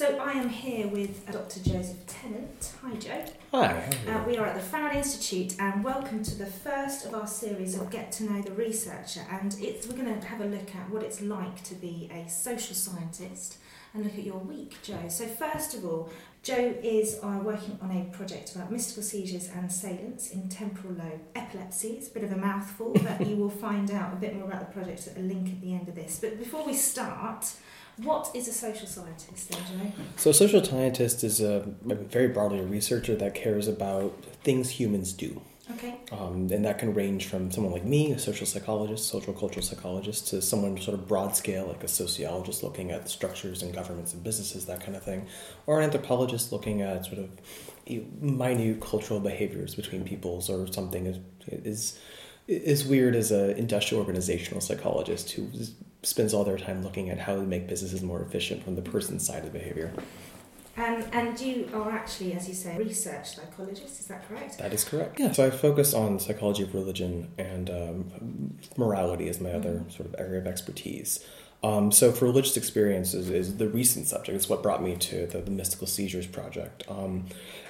So I am here with Dr. Joseph Tennant. Hi, Joe. Hi. Uh, we are at the Faraday Institute, and welcome to the first of our series of Get to Know the Researcher. And it's, we're going to have a look at what it's like to be a social scientist and look at your week, Joe. So first of all, Joe is uh, working on a project about mystical seizures and salience in temporal lobe epilepsy. It's a bit of a mouthful, but you will find out a bit more about the project at a link at the end of this. But before we start, what is a social scientist then, Joe? So, a social scientist is a, very broadly a researcher that cares about things humans do. Okay. Um, and that can range from someone like me, a social psychologist, social cultural psychologist, to someone sort of broad scale, like a sociologist looking at structures and governments and businesses, that kind of thing, or an anthropologist looking at sort of minute cultural behaviors between peoples, or something is is as weird as an industrial organizational psychologist who spends all their time looking at how to make businesses more efficient from the person's side of behavior. Um, and you are actually, as you say, a research psychologist, is that correct? That is correct. Yeah. So I focus on psychology of religion and um, morality as my other mm-hmm. sort of area of expertise. Um, so for religious experiences is the recent subject. It's what brought me to the, the Mystical Seizures Project.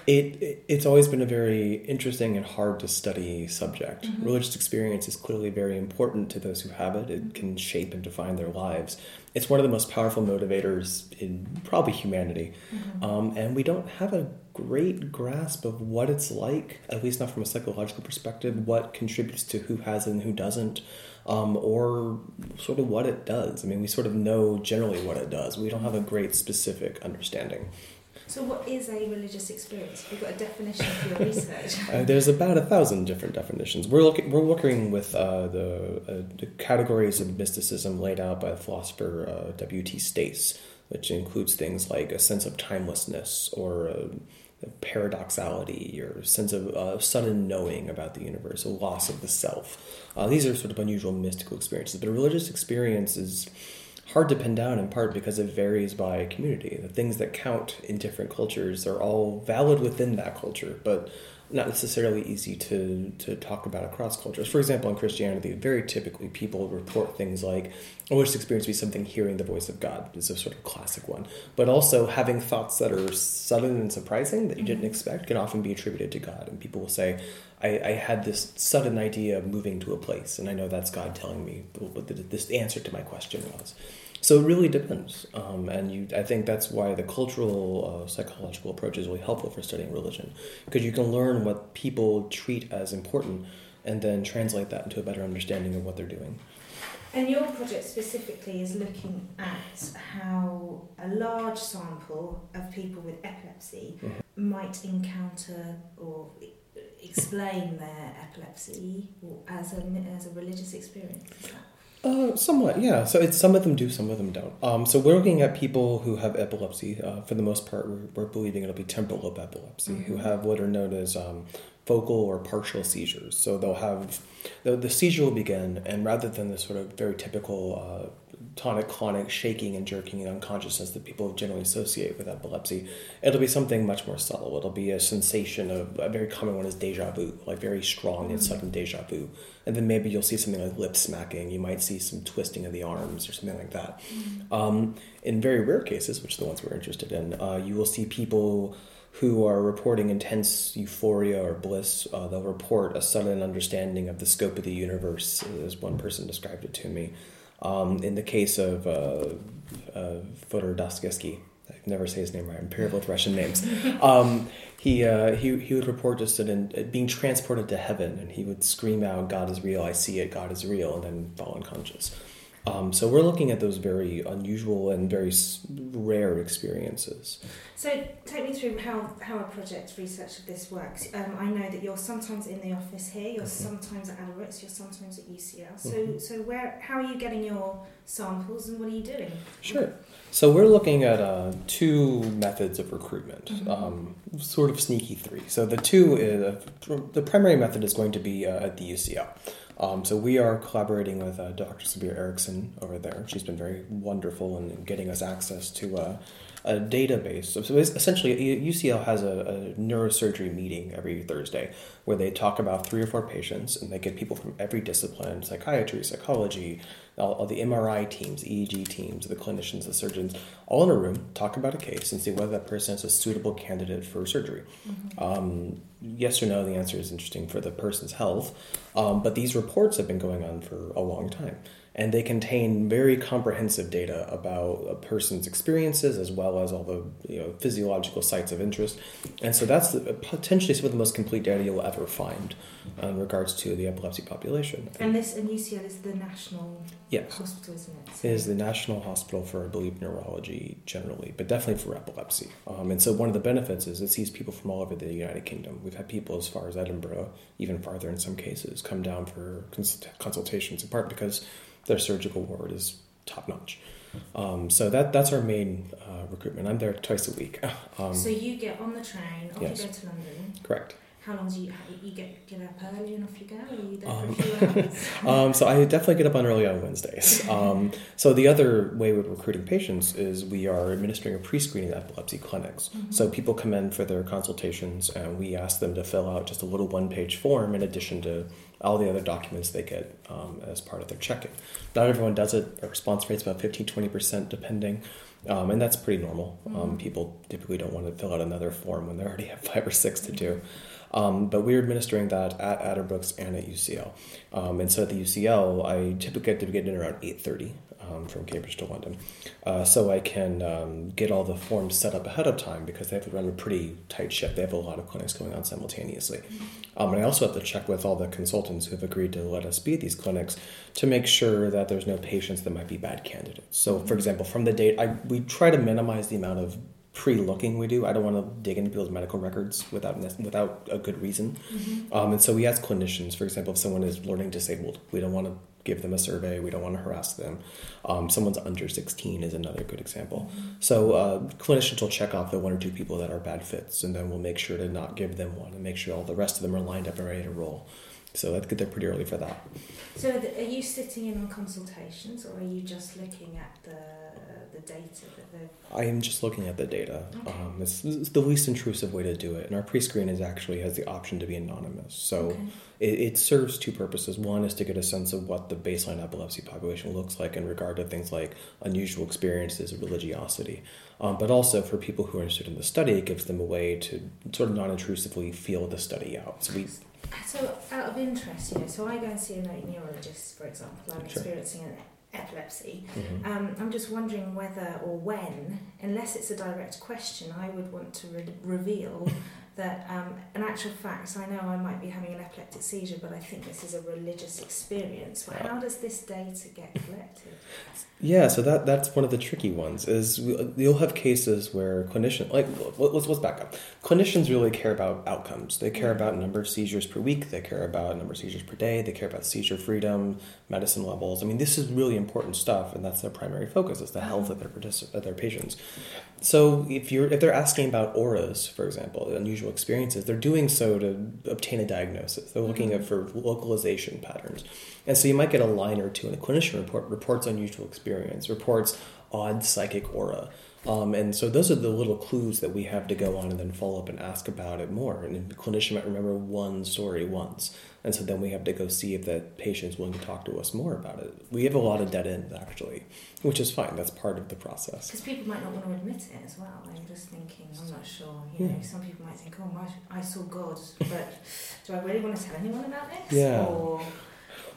It, it, it's always been a very interesting and hard to study subject. Mm-hmm. Religious experience is clearly very important to those who have it. It can shape and define their lives. It's one of the most powerful motivators in probably humanity, mm-hmm. um, and we don't have a great grasp of what it's like, at least not from a psychological perspective, what contributes to who has it and who doesn't um, or sort of what it does. I mean, we sort of know generally what it does. We don't have a great specific understanding. So, what is a religious experience? You've got a definition for your research. uh, there's about a thousand different definitions. We're looking, we're working with uh, the, uh, the, categories of mysticism laid out by the philosopher uh, W. T. Stace, which includes things like a sense of timelessness or uh, paradoxality or sense of uh, sudden knowing about the universe, a loss of the self. Uh, these are sort of unusual mystical experiences, but a religious experience is hard to pin down in part because it varies by community. The things that count in different cultures are all valid within that culture, but not necessarily easy to, to talk about across cultures. For example, in Christianity, very typically people report things like, I wish experience to be something hearing the voice of God is a sort of classic one. But also having thoughts that are sudden and surprising that you didn't mm-hmm. expect can often be attributed to God. And people will say, I, I had this sudden idea of moving to a place, and I know that's God telling me what this answer to my question was. So it really depends, um, and you, I think that's why the cultural uh, psychological approach is really helpful for studying religion, because you can learn what people treat as important, and then translate that into a better understanding of what they're doing. And your project specifically is looking at how a large sample of people with epilepsy mm-hmm. might encounter or explain their epilepsy as a as a religious experience. Uh, somewhat, yeah. So it's some of them do, some of them don't. Um, so we're looking at people who have epilepsy. Uh, for the most part, we're, we're, believing it'll be temporal lobe epilepsy, mm-hmm. who have what are known as um, focal or partial seizures. So they'll have the, the, seizure will begin, and rather than the sort of very typical uh, tonic clonic shaking and jerking and unconsciousness that people generally associate with epilepsy. It'll be something much more subtle. It'll be a sensation of a very common one is deja vu, like very strong mm-hmm. and sudden deja vu. And then maybe you'll see something like lip smacking. You might see some twisting of the arms or something like that. Mm-hmm. Um, in very rare cases, which are the ones we're interested in, uh, you will see people who are reporting intense euphoria or bliss. Uh, they'll report a sudden understanding of the scope of the universe, as one person described it to me. Um, in the case of uh, uh, Fyodor Dostoevsky, I can never say his name right. I'm terrible with Russian names. Um, he, uh, he he would report just in, uh, being transported to heaven, and he would scream out, "God is real! I see it! God is real!" and then fall unconscious. Um, so we're looking at those very unusual and very rare experiences. So take me through how, how a project research of this works. Um, I know that you're sometimes in the office here, you're mm-hmm. sometimes at Alaric, you're sometimes at UCL. So mm-hmm. so where how are you getting your samples and what are you doing? Sure. So we're looking at uh, two methods of recruitment, mm-hmm. um, sort of sneaky three. So the two, is, uh, the primary method is going to be uh, at the UCL. Um, so we are collaborating with uh, Dr. Sabir Eriksson over there. She's been very wonderful in getting us access to uh, a database. So, essentially, UCL has a, a, neurosurgery meeting every Thursday where they talk about three or four patients and they get people from every discipline psychiatry, psychology, all, all, the MRI teams, EEG teams, the clinicians, the surgeons, all in a room, talk about a case and see whether that person is a suitable candidate for surgery. Mm-hmm. Um, yes or no, the answer is interesting for the person's health. Um, but these reports have been going on for a long time and they contain very comprehensive data about a person's experiences as well as all the you know, physiological sites of interest. And so that's the, potentially some of the most complete data you'll ever find in regards to the epilepsy population. And this and UCL is the national yes. hospital, isn't it? So it is the national hospital for, I believe, neurology generally, but definitely for epilepsy. Um, and so one of the benefits is it sees people from all over the United Kingdom. We've had people as far as Edinburgh, even farther in some cases, come down for consultations, in part because their surgical ward is top notch. Um, so that that's our main uh, recruitment. I'm there twice a week. Um, so you get on the train, off yes. you go to London. Correct. How long do you you get get up early and off you go? Are you there um, for a few hours? um, so I definitely get up on early on Wednesdays. Um, so the other way we're recruiting patients is we are administering a pre-screening epilepsy clinics. Mm-hmm. So people come in for their consultations, and we ask them to fill out just a little one-page form in addition to all the other documents they get um, as part of their check-in. Not everyone does it. Our response rate's about 15 20% depending. Um, and that's pretty normal. Um, mm-hmm. people typically don't want to fill out another form when they already have five or six to do. Um, but we're administering that at Addenbrooke's and at UCL. Um, and so at the UCL, I typically get to get in around 8.30 um, from Cambridge to London. Uh, so I can um, get all the forms set up ahead of time because they have to run a pretty tight ship. They have a lot of clinics going on simultaneously. Um, and I also have to check with all the consultants who have agreed to let us be at these clinics to make sure that there's no patients that might be bad candidates. So, for example, from the date, I, we try to minimize the amount of pre-looking we do. I don't want to dig into people's medical records without without a good reason. Mm-hmm. Um, and so we ask clinicians, for example, if someone is learning disabled, we don't want to give them a survey. We don't want to harass them. Um, someone's under 16 is another good example. Mm-hmm. So uh, clinicians will check off the one or two people that are bad fits, and then we'll make sure to not give them one and make sure all the rest of them are lined up and ready to roll. So good. get there pretty early for that. So are you sitting in on consultations, or are you just looking at the the data that they I am just looking at the data. Okay. Um, it's, it's, the least intrusive way to do it, and our pre-screen is actually has the option to be anonymous. So okay. it, it, serves two purposes. One is to get a sense of what the baseline epilepsy population looks like in regard to things like unusual experiences, religiosity, um, but also for people who are interested in the study, it gives them a way to sort of non-intrusively feel the study out. So we so, out of interest, you know, so I go and see a neurologist, for example. I'm sure. experiencing an epilepsy. Mm-hmm. Um, I'm just wondering whether or when, unless it's a direct question, I would want to re- reveal that, um, in actual fact, so I know I might be having an epileptic seizure, but I think this is a religious experience. Well, how does this data get collected? Yeah, so that that's one of the tricky ones. Is you'll have cases where clinicians like let's let's back up. Clinicians really care about outcomes. They care about number of seizures per week. They care about number of seizures per day. They care about seizure freedom, medicine levels. I mean, this is really important stuff, and that's their primary focus: is the health of their particip- of their patients. So if you're if they're asking about auras, for example, unusual experiences, they're doing so to obtain a diagnosis. They're looking mm-hmm. at for localization patterns. And so you might get a line or two in a clinician report, reports unusual experience, reports odd psychic aura. Um, and so those are the little clues that we have to go on and then follow up and ask about it more. And the clinician might remember one story once. And so then we have to go see if that patient's willing to talk to us more about it. We have a lot of dead ends, actually, which is fine. That's part of the process. Because people might not want to admit it as well. I'm just thinking, I'm not sure. You know, some people might think, oh, my, I saw God, but do I really want to tell anyone about this? Yeah. Or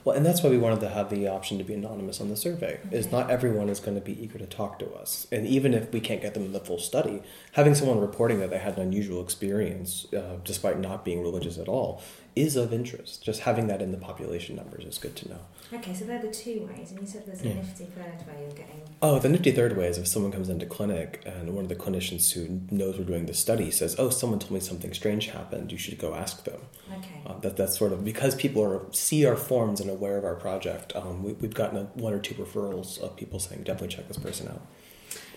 well, and that's why we wanted to have the option to be anonymous on the survey. Okay. Is not everyone is going to be eager to talk to us, and even if we can't get them the full study, having someone reporting that they had an unusual experience, uh, despite not being religious at all, is of interest. Just having that in the population numbers is good to know. Okay, so they're the two ways, and you said there's a yeah. nifty third way you're getting. Oh, the nifty third way is if someone comes into clinic and one of the clinicians who knows we're doing the study says, "Oh, someone told me something strange happened. You should go ask them." Okay. Uh, that that's sort of because people are see our forms and aware of our project. Um, we, have gotten a, one or two referrals of people saying, "Definitely check this person out."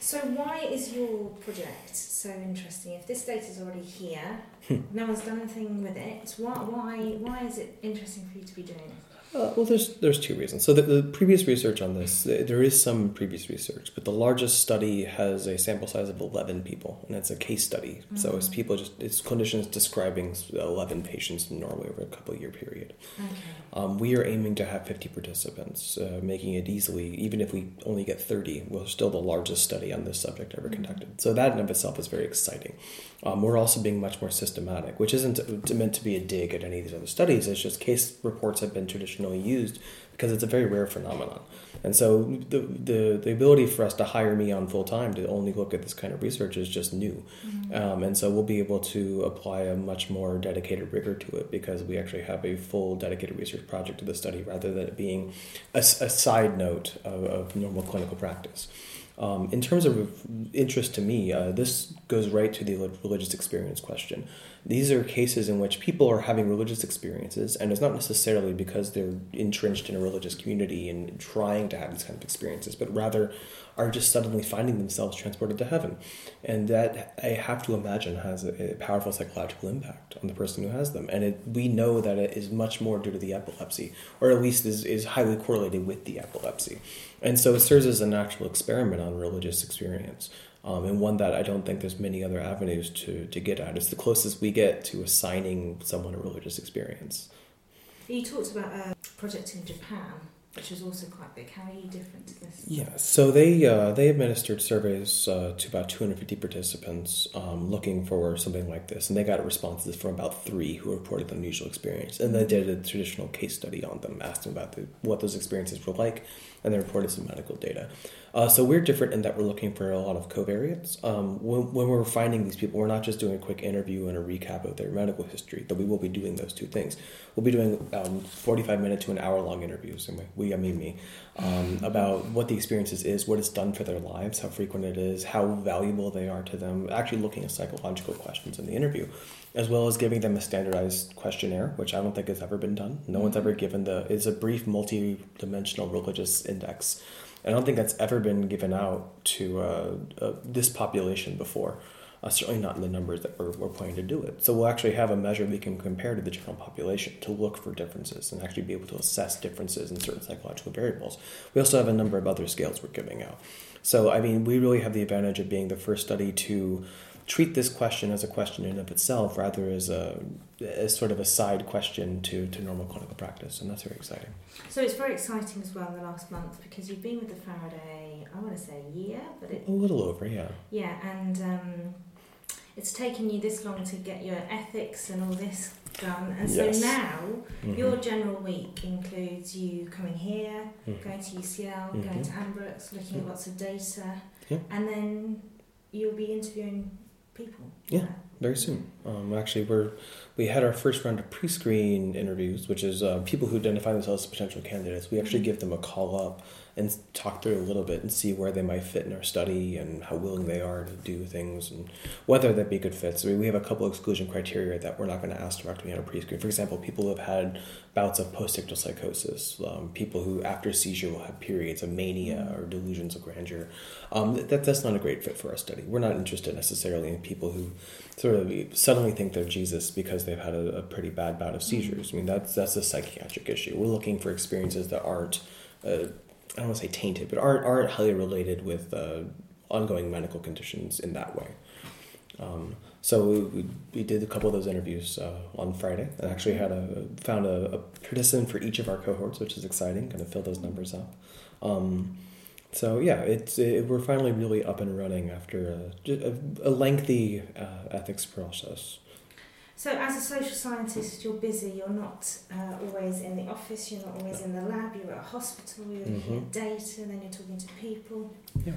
So why is your project so interesting? If this data is already here, hmm. no one's done anything with it. Why, why, why is it interesting for you to be doing it? Uh, well, there's there's two reasons. So the, the previous research on this, there is some previous research, but the largest study has a sample size of 11 people, and it's a case study. Mm-hmm. So it's mm. people just it's clinicians describing 11 patients in Norway over a couple year period. Okay. Um, we are aiming to have 50 participants, uh, making it easily. Even if we only get 30, we're still the largest study on this subject ever mm-hmm. conducted. So that in of itself is very exciting. Um, we're also being much more systematic, which isn't meant to be a dig at any of these other studies. It's just case reports have been traditionally used because it's a very rare phenomenon. And so the, the, the ability for us to hire me on full time to only look at this kind of research is just new. Mm-hmm. Um, and so we'll be able to apply a much more dedicated rigor to it because we actually have a full dedicated research project to the study rather than it being a, a side note of, of normal clinical practice. Um, in terms of interest to me, uh, this goes right to the religious experience question. These are cases in which people are having religious experiences, and it's not necessarily because they're entrenched in a religious community and trying to have these kind of experiences, but rather are just suddenly finding themselves transported to heaven. And that I have to imagine has a, a powerful psychological impact on the person who has them. And it, we know that it is much more due to the epilepsy, or at least is, is highly correlated with the epilepsy. And so it serves as a natural experiment on religious experience. Um, and one that I don't think there's many other avenues to, to get at. It's the closest we get to assigning someone a religious experience. You talked about a project in Japan which is also quite big. How are you different to this? Yeah, so they uh, they administered surveys uh, to about 250 participants um, looking for something like this, and they got responses from about three who reported unusual experience, and they did a traditional case study on them, asked them about the, what those experiences were like, and they reported some medical data. Uh, so we're different in that we're looking for a lot of covariates. Um, when, when, we're finding these people, we're not just doing a quick interview and a recap of their medical history, though we will be doing those two things. We'll be doing um, 45 minute to an hour long interviews, and we, I mean me, um, about what the experiences is, what it's done for their lives, how frequent it is, how valuable they are to them, actually looking at psychological questions in the interview as well as giving them a standardized questionnaire, which I don't think has ever been done. No mm-hmm. one's ever given the. It's a brief multi-dimensional religious index I don't think that's ever been given out to uh, uh, this population before. Uh, certainly not in the numbers that we're, we're planning to do it. So we'll actually have a measure we can compare to the general population to look for differences and actually be able to assess differences in certain psychological variables. We also have a number of other scales we're giving out. So, I mean, we really have the advantage of being the first study to treat this question as a question in of itself rather as a as sort of a side question to, to normal clinical practice and that's very exciting so it's very exciting as well in the last month because you've been with the faraday i want to say a year but it a little over yeah yeah and um, it's taken you this long to get your ethics and all this done and yes. so now mm-hmm. your general week includes you coming here mm-hmm. going to ucl mm-hmm. going to Addenbrooke's looking at lots of data and then you'll be interviewing people. Yeah, very soon. Um, actually, we're we had our first round of pre-screen interviews, which is uh, people who identify themselves as potential candidates. We actually mm-hmm. give them a call up and talk through a little bit and see where they might fit in our study and how willing they are to do things and whether they'd be good fits. I mean, we have a couple exclusion criteria that we're not going to ask directly on a pre-screen. For example, people who have had bouts of post-ictal psychosis, um, people who after seizure will have periods of mania or delusions of grandeur. Um, that that's not a great fit for our study. We're not interested necessarily in people who sort of suddenly think they're Jesus because they've had a, a pretty bad bout of seizures. I mean, that's that's a psychiatric issue. We're looking for experiences that aren't uh, I don't want to say tainted, but aren't aren't highly related with uh, ongoing medical conditions in that way. Um, so we, we, did a couple of those interviews uh, on Friday, and actually had a found a, a, participant for each of our cohorts, which is exciting. Going to fill those numbers up. Um, so yeah, it's it, we're finally really up and running after a, a, lengthy uh, ethics process. So, as a social scientist, you're busy. You're not uh, always in the office. You're not always in the lab. You're at a hospital. You're looking mm-hmm. at data. And then you're talking to people. Yeah.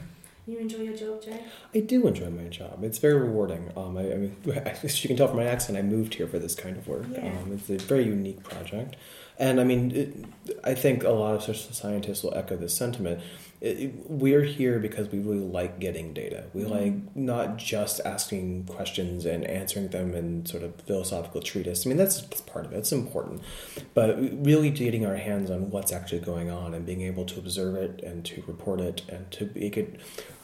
You enjoy your job, Joe? I do enjoy my job. It's very rewarding. Um, I, I mean, as you can tell from my accent, I moved here for this kind of work. Yeah. Um, it's a very unique project, and I mean, it, I think a lot of social scientists will echo this sentiment it, we're here because we really like getting data. We mm-hmm. like not just asking questions and answering them in sort of philosophical treatise. I mean, that's, that's part of it. It's important, but really getting our hands on what's actually going on and being able to observe it and to report it and to make it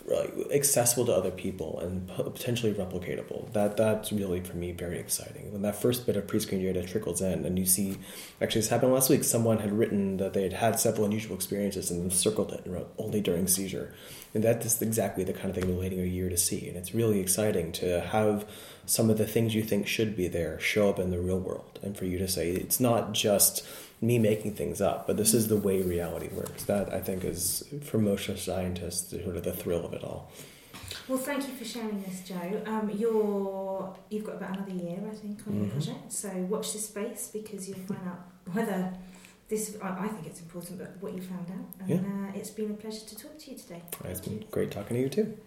like, accessible to other people and potentially replicatable. That that's really for me very exciting. When that first bit of pre-screen data trickles in, and you see, actually, this happened last week. Someone had written that they had had several unusual experiences and then circled it and wrote only during seizure, and that is exactly the kind of thing we're waiting a year to see. And it's really exciting to have some of the things you think should be there show up in the real world, and for you to say it's not just me making things up, but this is the way reality works. That I think is for most scientists sort of the thrill of it all. Well, thank you for sharing this, Joe. Um, you're you've got about another year, I think, on your Mhm. project. So watch this space because you'll find out whether this. I, I think it's important, but what you found out. And Yeah. uh, it's been a pleasure to talk to you today. It's been great talking to you too.